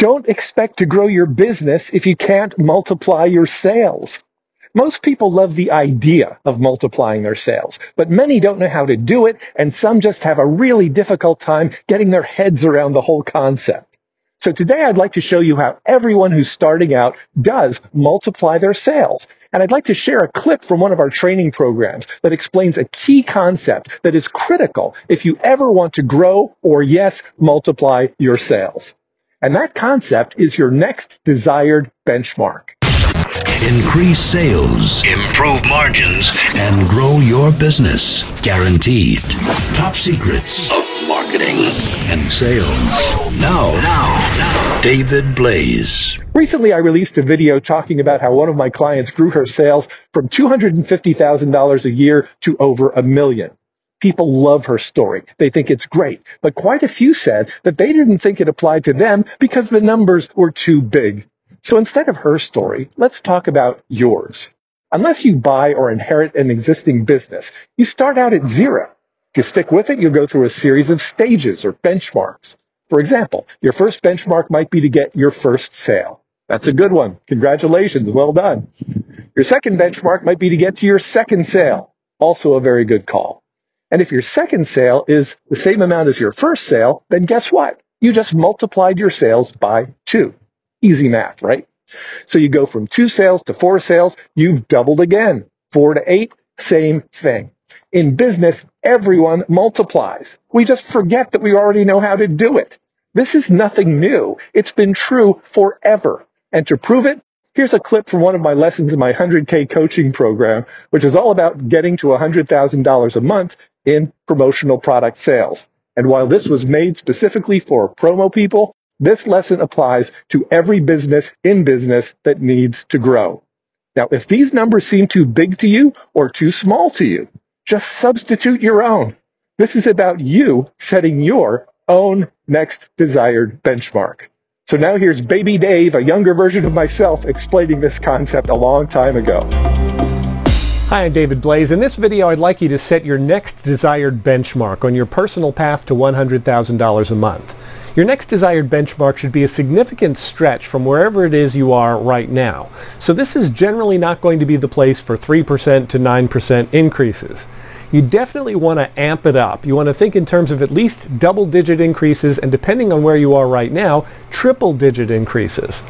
Don't expect to grow your business if you can't multiply your sales. Most people love the idea of multiplying their sales, but many don't know how to do it, and some just have a really difficult time getting their heads around the whole concept. So today I'd like to show you how everyone who's starting out does multiply their sales. And I'd like to share a clip from one of our training programs that explains a key concept that is critical if you ever want to grow or yes, multiply your sales. And that concept is your next desired benchmark. Increase sales, improve margins, and grow your business. Guaranteed. Top secrets of marketing and sales. Now, now, now. David Blaise. Recently, I released a video talking about how one of my clients grew her sales from $250,000 a year to over a million. People love her story. They think it's great. But quite a few said that they didn't think it applied to them because the numbers were too big. So instead of her story, let's talk about yours. Unless you buy or inherit an existing business, you start out at zero. If you stick with it, you'll go through a series of stages or benchmarks. For example, your first benchmark might be to get your first sale. That's a good one. Congratulations. Well done. Your second benchmark might be to get to your second sale. Also a very good call. And if your second sale is the same amount as your first sale, then guess what? You just multiplied your sales by two. Easy math, right? So you go from two sales to four sales, you've doubled again. Four to eight, same thing. In business, everyone multiplies. We just forget that we already know how to do it. This is nothing new. It's been true forever. And to prove it, Here's a clip from one of my lessons in my 100K coaching program, which is all about getting to $100,000 a month in promotional product sales. And while this was made specifically for promo people, this lesson applies to every business in business that needs to grow. Now, if these numbers seem too big to you or too small to you, just substitute your own. This is about you setting your own next desired benchmark. So now here's Baby Dave, a younger version of myself, explaining this concept a long time ago. Hi, I'm David Blaise. In this video, I'd like you to set your next desired benchmark on your personal path to $100,000 a month. Your next desired benchmark should be a significant stretch from wherever it is you are right now. So this is generally not going to be the place for 3% to 9% increases you definitely want to amp it up. You want to think in terms of at least double digit increases and depending on where you are right now, triple digit increases.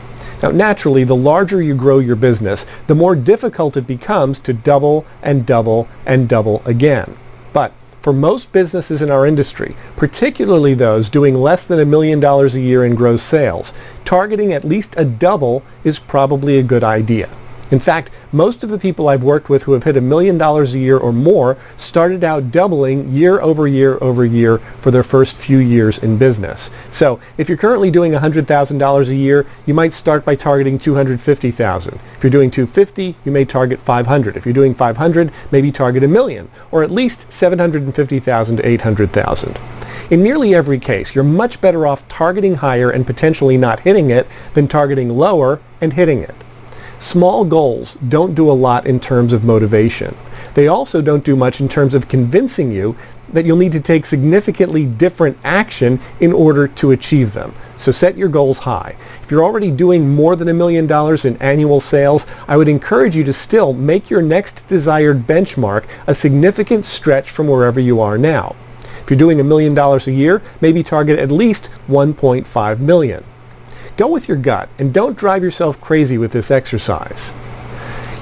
Now naturally, the larger you grow your business, the more difficult it becomes to double and double and double again. But for most businesses in our industry, particularly those doing less than a million dollars a year in gross sales, targeting at least a double is probably a good idea. In fact, most of the people I've worked with who have hit a million dollars a year or more started out doubling year over year over year for their first few years in business. So if you're currently doing $100,000 a year, you might start by targeting 250,000. If you're doing 250, you may target 500. If you're doing 500, maybe target a million, or at least 750,000 to 800,000. In nearly every case, you're much better off targeting higher and potentially not hitting it than targeting lower and hitting it. Small goals don't do a lot in terms of motivation. They also don't do much in terms of convincing you that you'll need to take significantly different action in order to achieve them. So set your goals high. If you're already doing more than a million dollars in annual sales, I would encourage you to still make your next desired benchmark a significant stretch from wherever you are now. If you're doing a million dollars a year, maybe target at least 1.5 million. Go with your gut and don't drive yourself crazy with this exercise.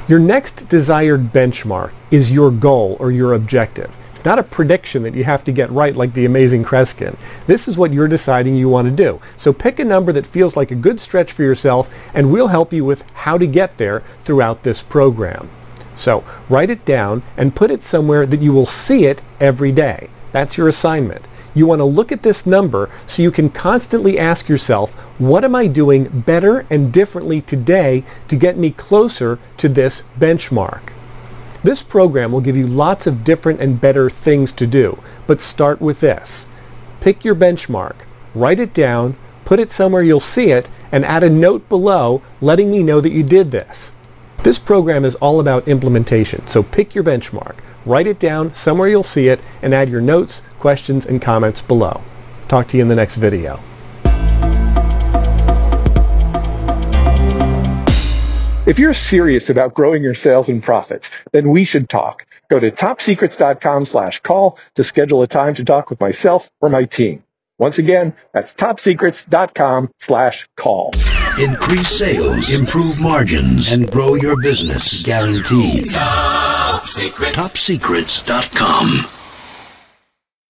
Your next desired benchmark is your goal or your objective. It's not a prediction that you have to get right like the amazing Kreskin. This is what you're deciding you want to do. So pick a number that feels like a good stretch for yourself and we'll help you with how to get there throughout this program. So write it down and put it somewhere that you will see it every day. That's your assignment. You want to look at this number so you can constantly ask yourself, what am I doing better and differently today to get me closer to this benchmark? This program will give you lots of different and better things to do, but start with this. Pick your benchmark, write it down, put it somewhere you'll see it, and add a note below letting me know that you did this. This program is all about implementation, so pick your benchmark write it down somewhere you'll see it, and add your notes, questions, and comments below. Talk to you in the next video. If you're serious about growing your sales and profits, then we should talk. Go to topsecrets.com slash call to schedule a time to talk with myself or my team. Once again, that's topsecrets.com slash call. Increase sales, improve margins, and grow your business. Guaranteed. Top Secrets. TopSecrets.com.